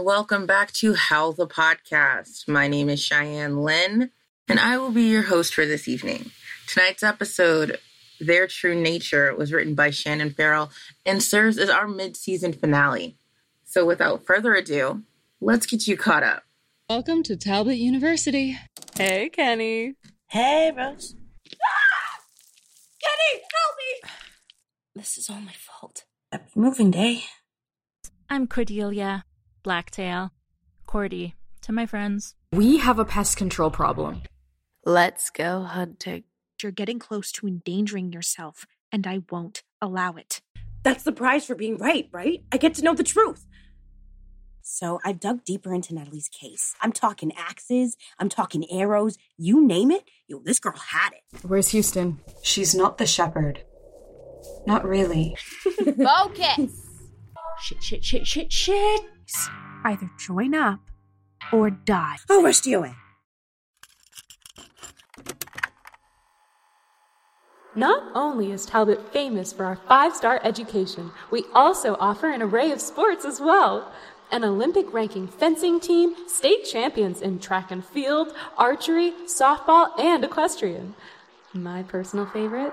and welcome back to Howl the Podcast. My name is Cheyenne Lynn, and I will be your host for this evening. Tonight's episode, Their True Nature, was written by Shannon Farrell and serves as our mid season finale. So, without further ado, let's get you caught up. Welcome to Talbot University. Hey, Kenni. Hey, Rose. Ah! Kenni, help me! This is all my fault. Happy moving day. I'm Cordelia, Blacktail, Cordy, to my friends. We have a pest control problem. Let's go hunting. You're getting close to endangering yourself, and I won't allow it. That's the prize for being right, right? I get to know the truth. So I've dug deeper into Natalie's case. I'm talking axes, I'm talking arrows, you name it. Yo, this girl had it. Where's Houston? She's not the shepherd. Not really. Focus! Shit, shit, shit, shit, shit. Either join up or die. I'll rescue you away. Not only is Talbot famous for our five star education, we also offer an array of sports as well. An Olympic ranking fencing team, state champions in track and field, archery, softball, and equestrian. My personal favorite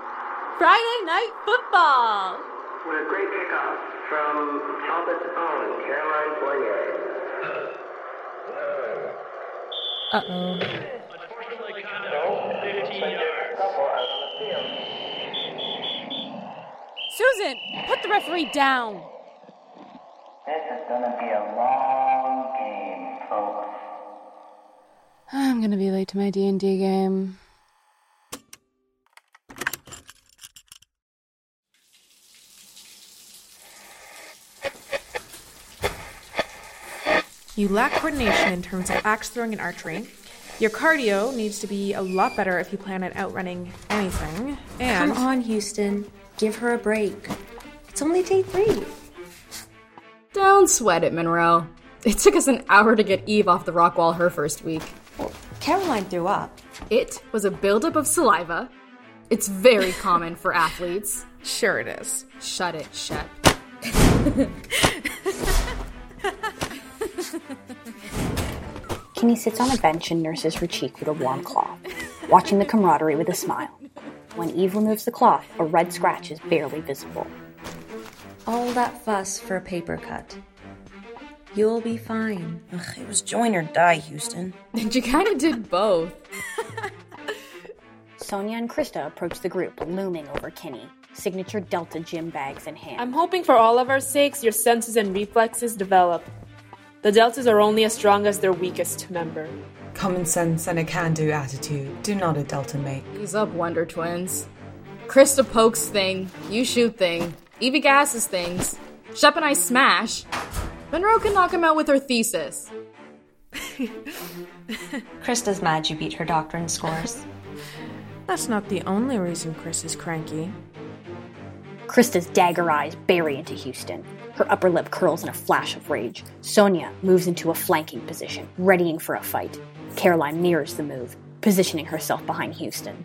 Friday night football! With a great kickoff from Talbot's own Carolyn Fournier. Uh oh. Susan, put the referee down! This is gonna be a long game, folks. I'm gonna be late to my D&D game. You lack coordination in terms of axe throwing and archery. Your cardio needs to be a lot better if you plan on outrunning anything. And Come on, Houston. Give her a break. It's only day three. Don't sweat it, Monroe. It took us an hour to get Eve off the rock wall her first week. Carolyn threw up. It was a buildup of saliva. It's very common for athletes. Sure it is. Shut it, Shep. Kenni sits on a bench and nurses her cheek with a warm cloth, watching the camaraderie with a smile. When Eve removes the cloth, a red scratch is barely visible. All that fuss for a paper cut. You'll be fine. Ugh, it was join or die, Houston. And you kind of did both. Sonja and Christa approach the group, looming over Kenni, signature Delta gym bags in hand. I'm hoping for all of our sakes your senses and reflexes develop. The deltas are only as strong as their weakest member. Common sense and a can do attitude do not a Delta make. Ease up, Wonder Twins. Christa pokes thing, you shoot thing, Evie gasses things, Shep and I smash. Monroe can knock him out with her thesis. Christa's mad you beat her doctrine scores. That's not the only reason Chris is cranky. Christa's dagger eyes bury into Houston. Her upper lip curls in a flash of rage. Sonja moves into a flanking position, readying for a fight. Carolyn mirrors the move, positioning herself behind Houston.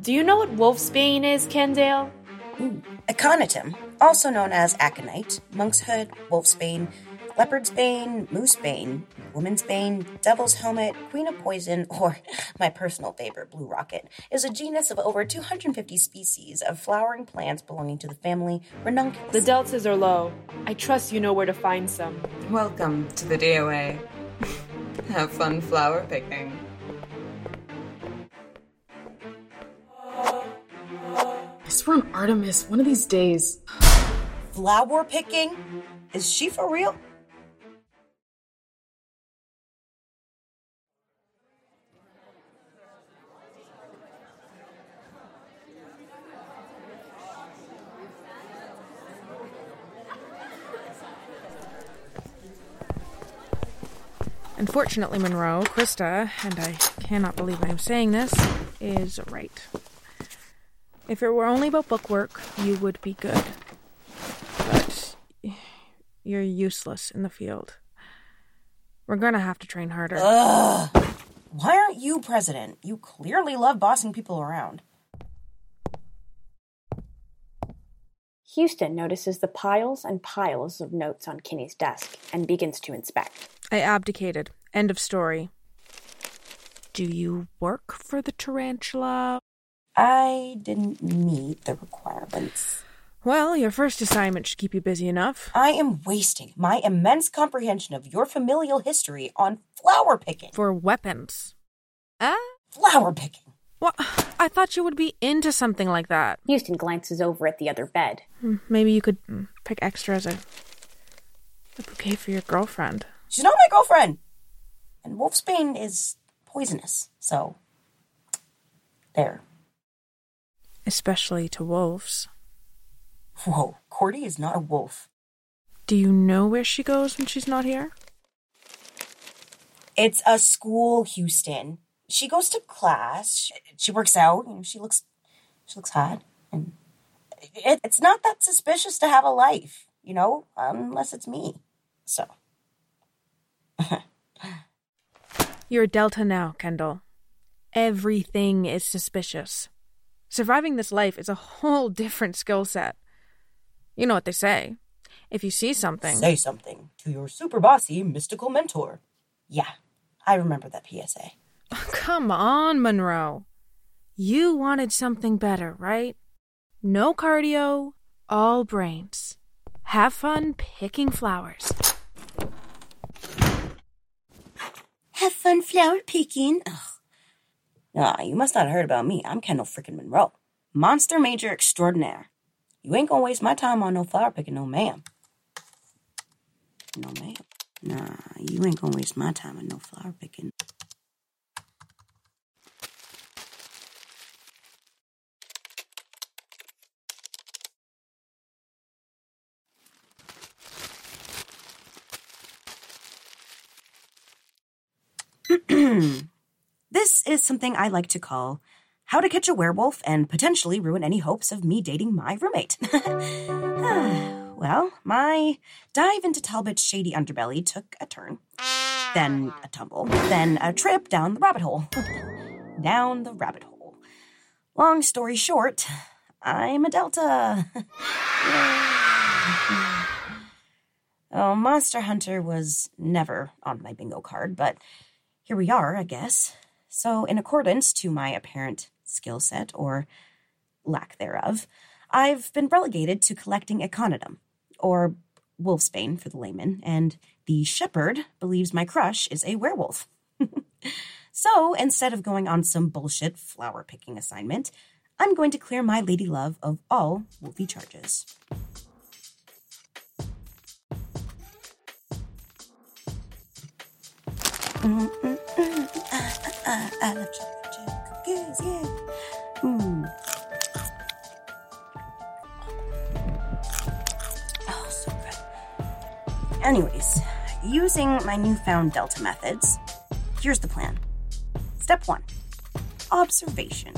Do you know what wolfsbane is, Kendall? Ooh, Aconitum, also known as aconite, monk's hood, wolf's bane, leopard's bane, moose bane, woman's bane, devil's helmet, queen of poison, or my personal favorite, blue rocket, is a genus of over 250 species of flowering plants belonging to the family Ranunculus. The deltas are low. I trust you know where to find some. Welcome to the DOA. Have fun flower picking. I swear on Artemis, one of these days. Flower picking? Is she for real? Unfortunately, Monroe, Christa, and I cannot believe I am saying this, is right. If it were only about bookwork, you would be good. But you're useless in the field. We're gonna have to train harder. Ugh. Why aren't you president? You clearly love bossing people around. Houston notices the piles and piles of notes on Kenni's desk and begins to inspect. I abdicated. End of story. Do you work for the tarantula? I didn't meet the requirements. Well, your first assignment should keep you busy enough. I am wasting my immense comprehension of your familial history on flower picking. For weapons. Ah? Flower picking. What? I thought you would be into something like that. Houston glances over at the other bed. Hmm, Maybe you could mm, pick extra as a, a bouquet for your girlfriend. She's not my girlfriend. And wolfsbane is poisonous, so. There. Especially to wolves. Whoa, Cordy is not a wolf. Do you know where she goes when she's not here? It's a school, Houston. She goes to class. She, she works out. You know, she looks, she looks hot, and it, it's not that suspicious to have a life, you know, unless it's me. So. You're Delta now, Kendall. Everything is suspicious. Surviving this life is a whole different skill set. You know what they say. If you see something, Say something to your super bossy mystical mentor. Yeah, I remember that PSA. Come on, Monroe. You wanted something better, right? No cardio, all brains. Have fun picking flowers. Have fun flower picking. Ugh. Ah, you must not have heard about me. I'm Kendall frickin' Monroe. Monster Major Extraordinaire. You ain't gonna waste my time on no flower picking, no ma'am. No ma'am. Nah, you ain't gonna waste my time on no flower picking. this is something I like to call How to Catch a Werewolf and Potentially Ruin Any Hopes of Me Dating My Roommate. well, my dive into Talbot's shady underbelly took a turn, then a tumble, then a trip down the rabbit hole. down the rabbit hole. Long story short, I'm a Delta. oh, Monster Hunter was never on my bingo card, but here we are, I guess. So, in accordance to my apparent skill set or lack thereof, I've been relegated to collecting Aconitum, or wolfsbane for the layman, and the shepherd believes my crush is a werewolf. so, instead of going on some bullshit flower picking assignment, I'm going to clear my lady love of all wolfy charges. Mm-hmm. I love chocolate chip cookies, yeah. Oh, so good. Anyways, using my newfound Delta methods, here's the plan. Step one observation.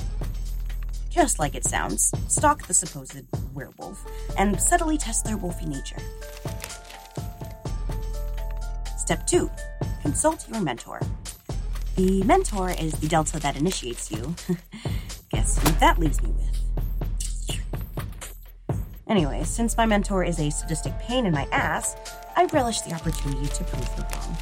Just like it sounds, stalk the supposed werewolf and subtly test their wolfy nature. Step two consult your mentor. The mentor is the delta that initiates you. Guess who that leaves me with? Anyway, since my mentor is a sadistic pain in my ass, I relish the opportunity to prove her wrong.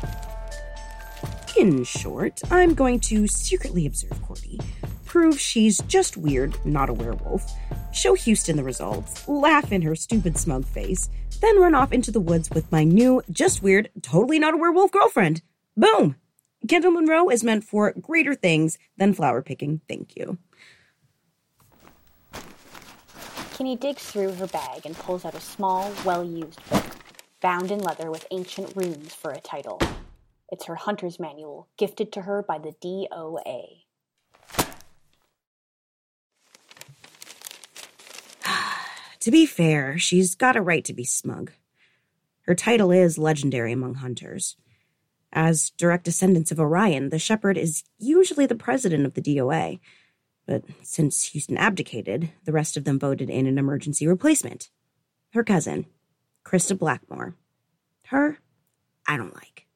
In short, I'm going to secretly observe Cordy, prove she's just weird, not a werewolf, show Houston the results, laugh in her stupid smug face, then run off into the woods with my new, just weird, totally not a werewolf girlfriend. Boom! Kendall Monroe is meant for greater things than flower picking. Thank you. Kenni digs through her bag and pulls out a small, well used book, bound in leather with ancient runes for a title. It's her hunter's manual, gifted to her by the DOA. To be fair, she's got a right to be smug. Her title is legendary among hunters. As direct descendants of Orion, the shepherd is usually the president of the DOA. But since Houston abdicated, the rest of them voted in an emergency replacement. Her cousin, Christa Blackmore. Her, I don't like.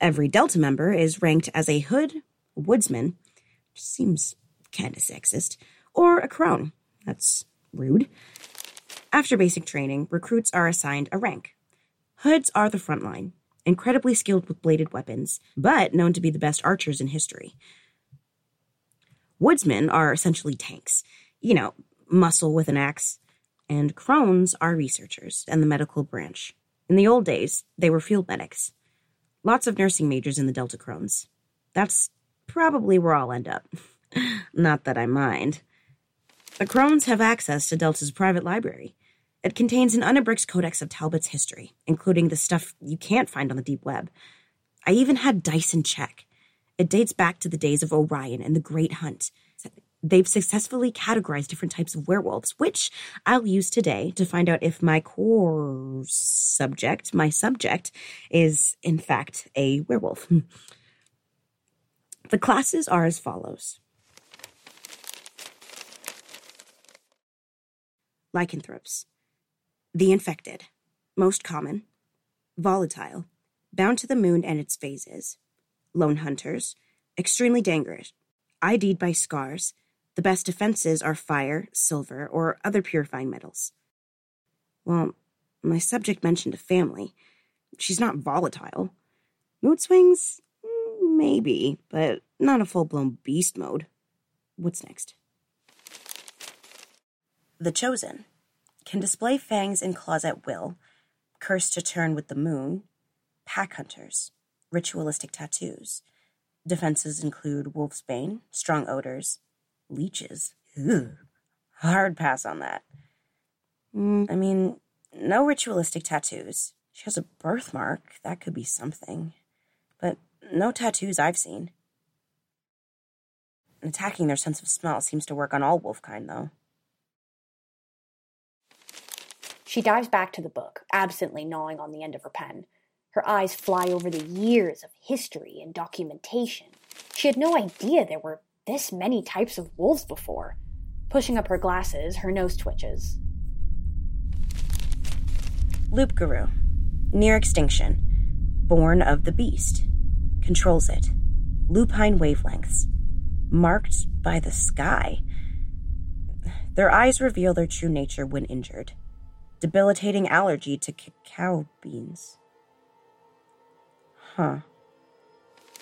Every Delta member is ranked as a hood, a woodsman, which seems kind of sexist, or a crone. That's rude. After basic training, recruits are assigned a rank. Hoods are the front line, incredibly skilled with bladed weapons, but known to be the best archers in history. Woodsmen are essentially tanks, you know, muscle with an axe. And crones are researchers and the medical branch. In the old days, they were field medics. Lots of nursing majors in the Delta Crones. That's probably where I'll end up. Not that I mind. The Crones have access to Delta's private library. It contains an unabridged codex of Talbot's history, including the stuff you can't find on the deep web. I even had Dyson check. It dates back to the days of Orion and the Great Hunt. They've successfully categorized different types of werewolves, which I'll use today to find out if my core subject, my subject, is in fact a werewolf. The classes are as follows Lycanthropes. The infected. Most common. Volatile. Bound to the moon and its phases. Lone hunters. Extremely dangerous. ID'd by scars. The best defenses are fire, silver, or other purifying metals. Well, my subject mentioned a family. She's not volatile. Mood swings? Maybe, but not a full blown beast mode. What's next? The Chosen can display fangs and claws at will, cursed to turn with the moon, pack hunters, ritualistic tattoos. Defenses include wolfsbane, strong odors, leeches. Ugh. Hard pass on that. Mm, I mean, no ritualistic tattoos. She has a birthmark. That could be something. But no tattoos I've seen. Attacking their sense of smell seems to work on all wolf kind, though. She dives back to the book, absently gnawing on the end of her pen. Her eyes fly over the years of history and documentation. She had no idea there were this many types of wolves before. Pushing up her glasses, her nose twitches. Loup-garou. Near extinction. Born of the beast. Controls it. Lupine wavelengths. Marked by the sky. Their eyes reveal their true nature when injured. Debilitating allergy to cacao beans. Huh.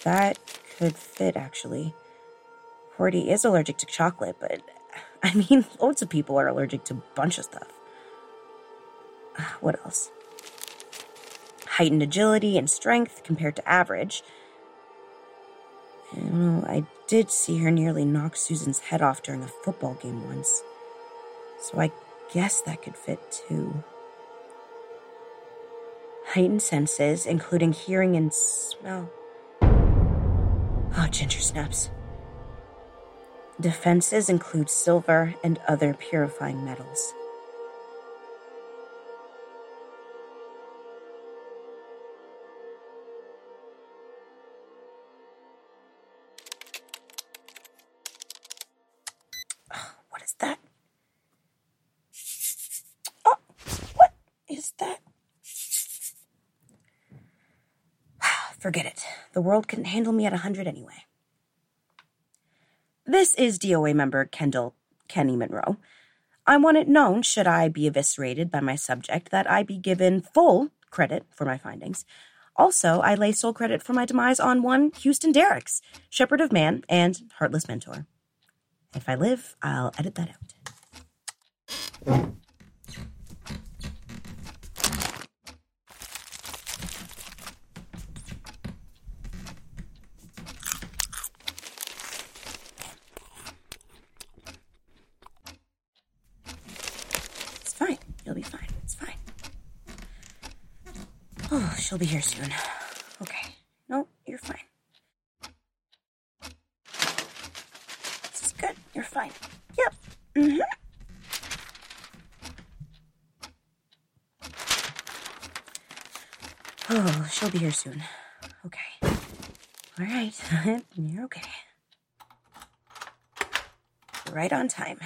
That could fit, actually. Cordy is allergic to chocolate, but I mean, loads of people are allergic to a bunch of stuff. What else? Heightened agility and strength compared to average. I don't know, I did see her nearly knock Susan's head off during a football game once. So I guess that could fit too. Heightened senses, including hearing and smell. Oh, ginger snaps. Defenses include silver and other purifying metals. World couldn't handle me at a hundred anyway. This is DOA member Kendall Kenni Monroe. I want it known, should I be eviscerated by my subject, that I be given full credit for my findings. Also, I lay sole credit for my demise on one Houston Derricks, Shepherd of Man and Heartless Mentor. If I live, I'll edit that out. It's fine. You'll be fine. It's fine. Oh, she'll be here soon. Okay. No, you're fine. This is good. You're fine. Yep. Mm-hmm. Oh, she'll be here soon. Okay. All right. You're okay. Right on time.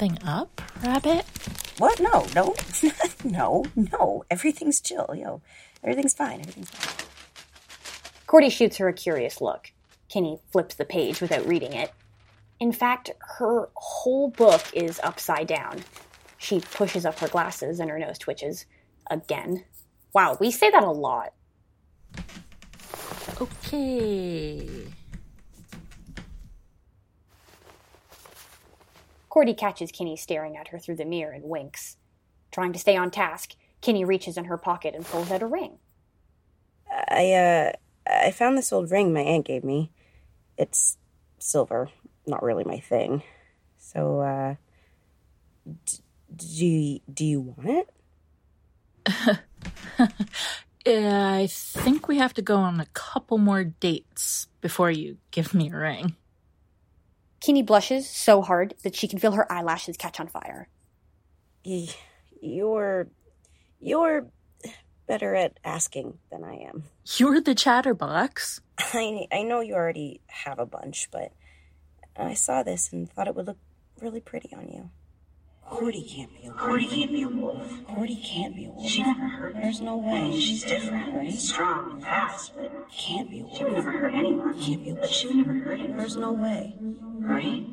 Something up, Rabbit? What? No, no, no, no. Everything's chill, yo. Everything's fine. Everything's fine. Cordy shoots her a curious look. Kenni flips the page without reading it. In fact, her whole book is upside down. She pushes up her glasses and her nose twitches. Again. Wow, we say that a lot. Okay. Cordy catches Kenni staring at her through the mirror and winks. Trying to stay on task, Kenni reaches in her pocket and pulls out a ring. I, uh, I found this old ring my aunt gave me. It's silver, not really my thing. So, uh, d- do you, do you want it? I think we have to go on a couple more dates before you give me a ring. Kenni blushes so hard that she can feel her eyelashes catch on fire. You're, you're better at asking than I am. You're the chatterbox. I, I know you already have a bunch, but I saw this and thought it would look really pretty on you. Cordy can't be a wolf. Cordy can't be a wolf. Cordy can't be a wolf. She never hurt. There's no way. She's different, right? Strong and fast, but can't be a wolf. she would never hurt anyone. Can't be a wolf. But she would never hurt anyone. There's no way. Right?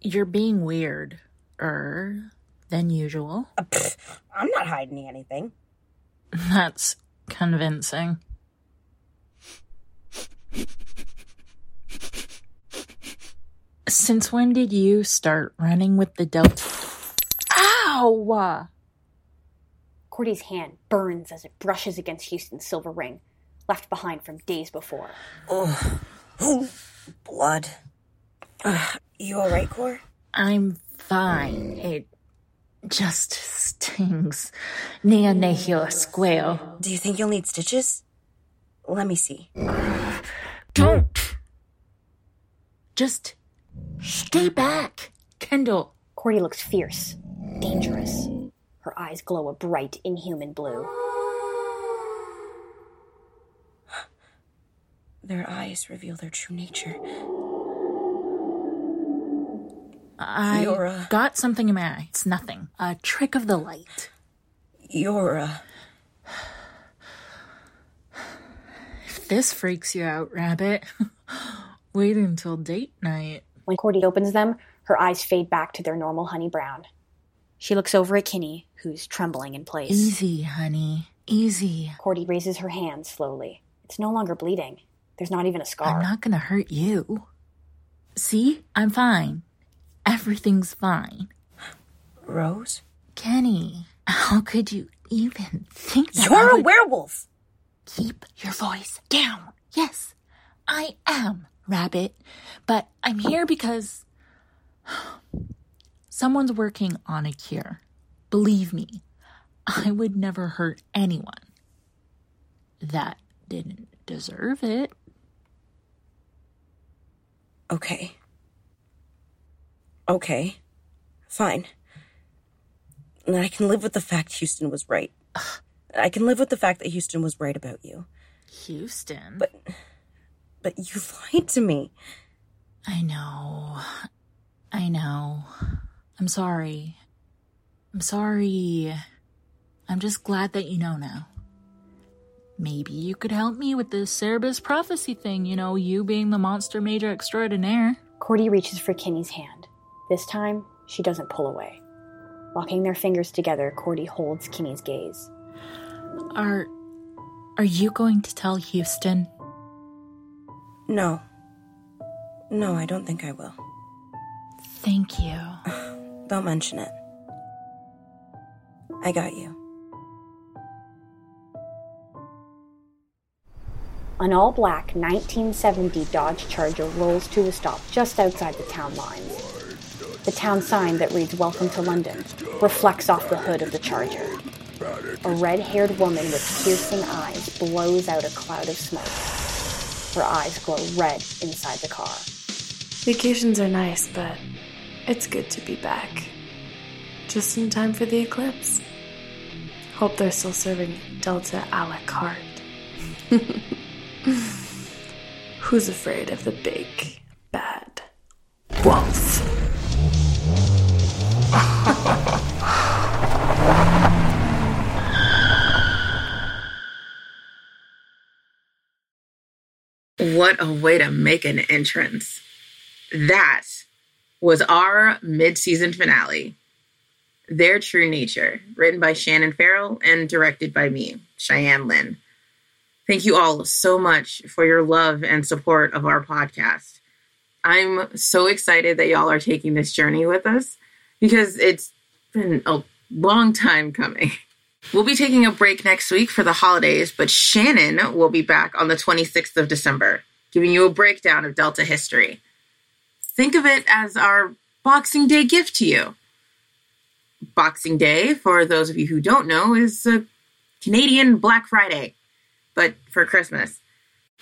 You're being weird er than usual. Uh, pff, I'm not hiding anything. That's convincing. Since when did you start running with the Delta? Ow! Cordy's hand burns as it brushes against Houston's silver ring, left behind from days before. Oh, oh blood. Uh, you alright, Cor? I'm fine. It just stings. Nia nehio squeal. Do you think you'll need stitches? Let me see. Don't! Just stay back, Kendall. Cordy looks fierce, dangerous. Her eyes glow a bright, inhuman blue. Their eyes reveal their true nature. I You're got something in my eye. It's nothing. A trick of the light. You're a. If this freaks you out, Rabbit, wait until date night. When Cordy opens them, her eyes fade back to their normal honey brown. She looks over at Kenni, who's trembling in place. Easy, honey. Easy. Cordy raises her hand slowly. It's no longer bleeding. There's not even a scar. I'm not gonna hurt you. See? I'm fine. Everything's fine. Rose? Kenni, how could you even think that? You're I a would- werewolf! Keep your voice down. Yes, I am, Rabbit. But I'm here because someone's working on a cure. Believe me, I would never hurt anyone that didn't deserve it. Okay. Okay. Fine. And I can live with the fact Houston was right. I can live with the fact that Houston was right about you. Houston? But but you lied to me. I know. I know. I'm sorry. I'm sorry. I'm just glad that you know now. Maybe you could help me with this Cerberus prophecy thing, you know, you being the monster major extraordinaire. Cordy reaches for Kenni's hand. This time, she doesn't pull away. Locking their fingers together, Cordy holds Kenni's gaze. Are are you going to tell Houston? No. No, I don't think I will. Thank you. Don't mention it. I got you. An all black 1970 Dodge Charger rolls to a stop just outside the town lines. The town sign that reads Welcome to London reflects off the hood of the Charger. A red haired woman with piercing eyes blows out a cloud of smoke. Her eyes glow red inside the car. Vacations are nice, but it's good to be back. Just in time for the eclipse. Hope they're still serving Delta a la carte. Who's afraid of the big, What a way to make an entrance. That was our mid season finale, Their True Nature, written by Shannon Farrell and directed by me, Cheyenne Lynn. Thank you all so much for your love and support of our podcast. I'm so excited that y'all are taking this journey with us because it's been a long time coming. We'll be taking a break next week for the holidays, but Shannon will be back on the 26th of December, giving you a breakdown of Delta history. Think of it as our Boxing Day gift to you. Boxing Day, for those of you who don't know, is a Canadian Black Friday, but for Christmas.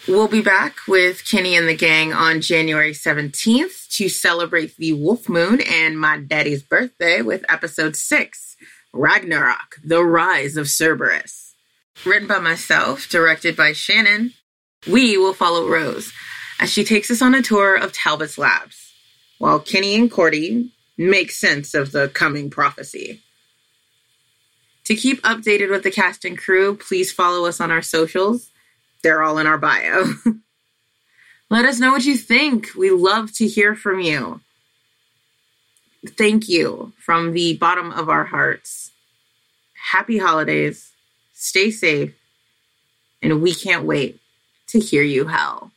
We'll be back with Kenni and the gang on January 17th to celebrate the Wolf Moon and my daddy's birthday with episode 6 Ragnarok, The Rise of Cerberus. Written by myself, directed by Shannon, we will follow Rose as she takes us on a tour of Talbot's labs, while Kenni and Cordy make sense of the coming prophecy. To keep updated with the cast and crew, please follow us on our socials. They're all in our bio. Let us know what you think. We love to hear from you. Thank you from the bottom of our hearts. Happy holidays. Stay safe. And we can't wait to hear you howl.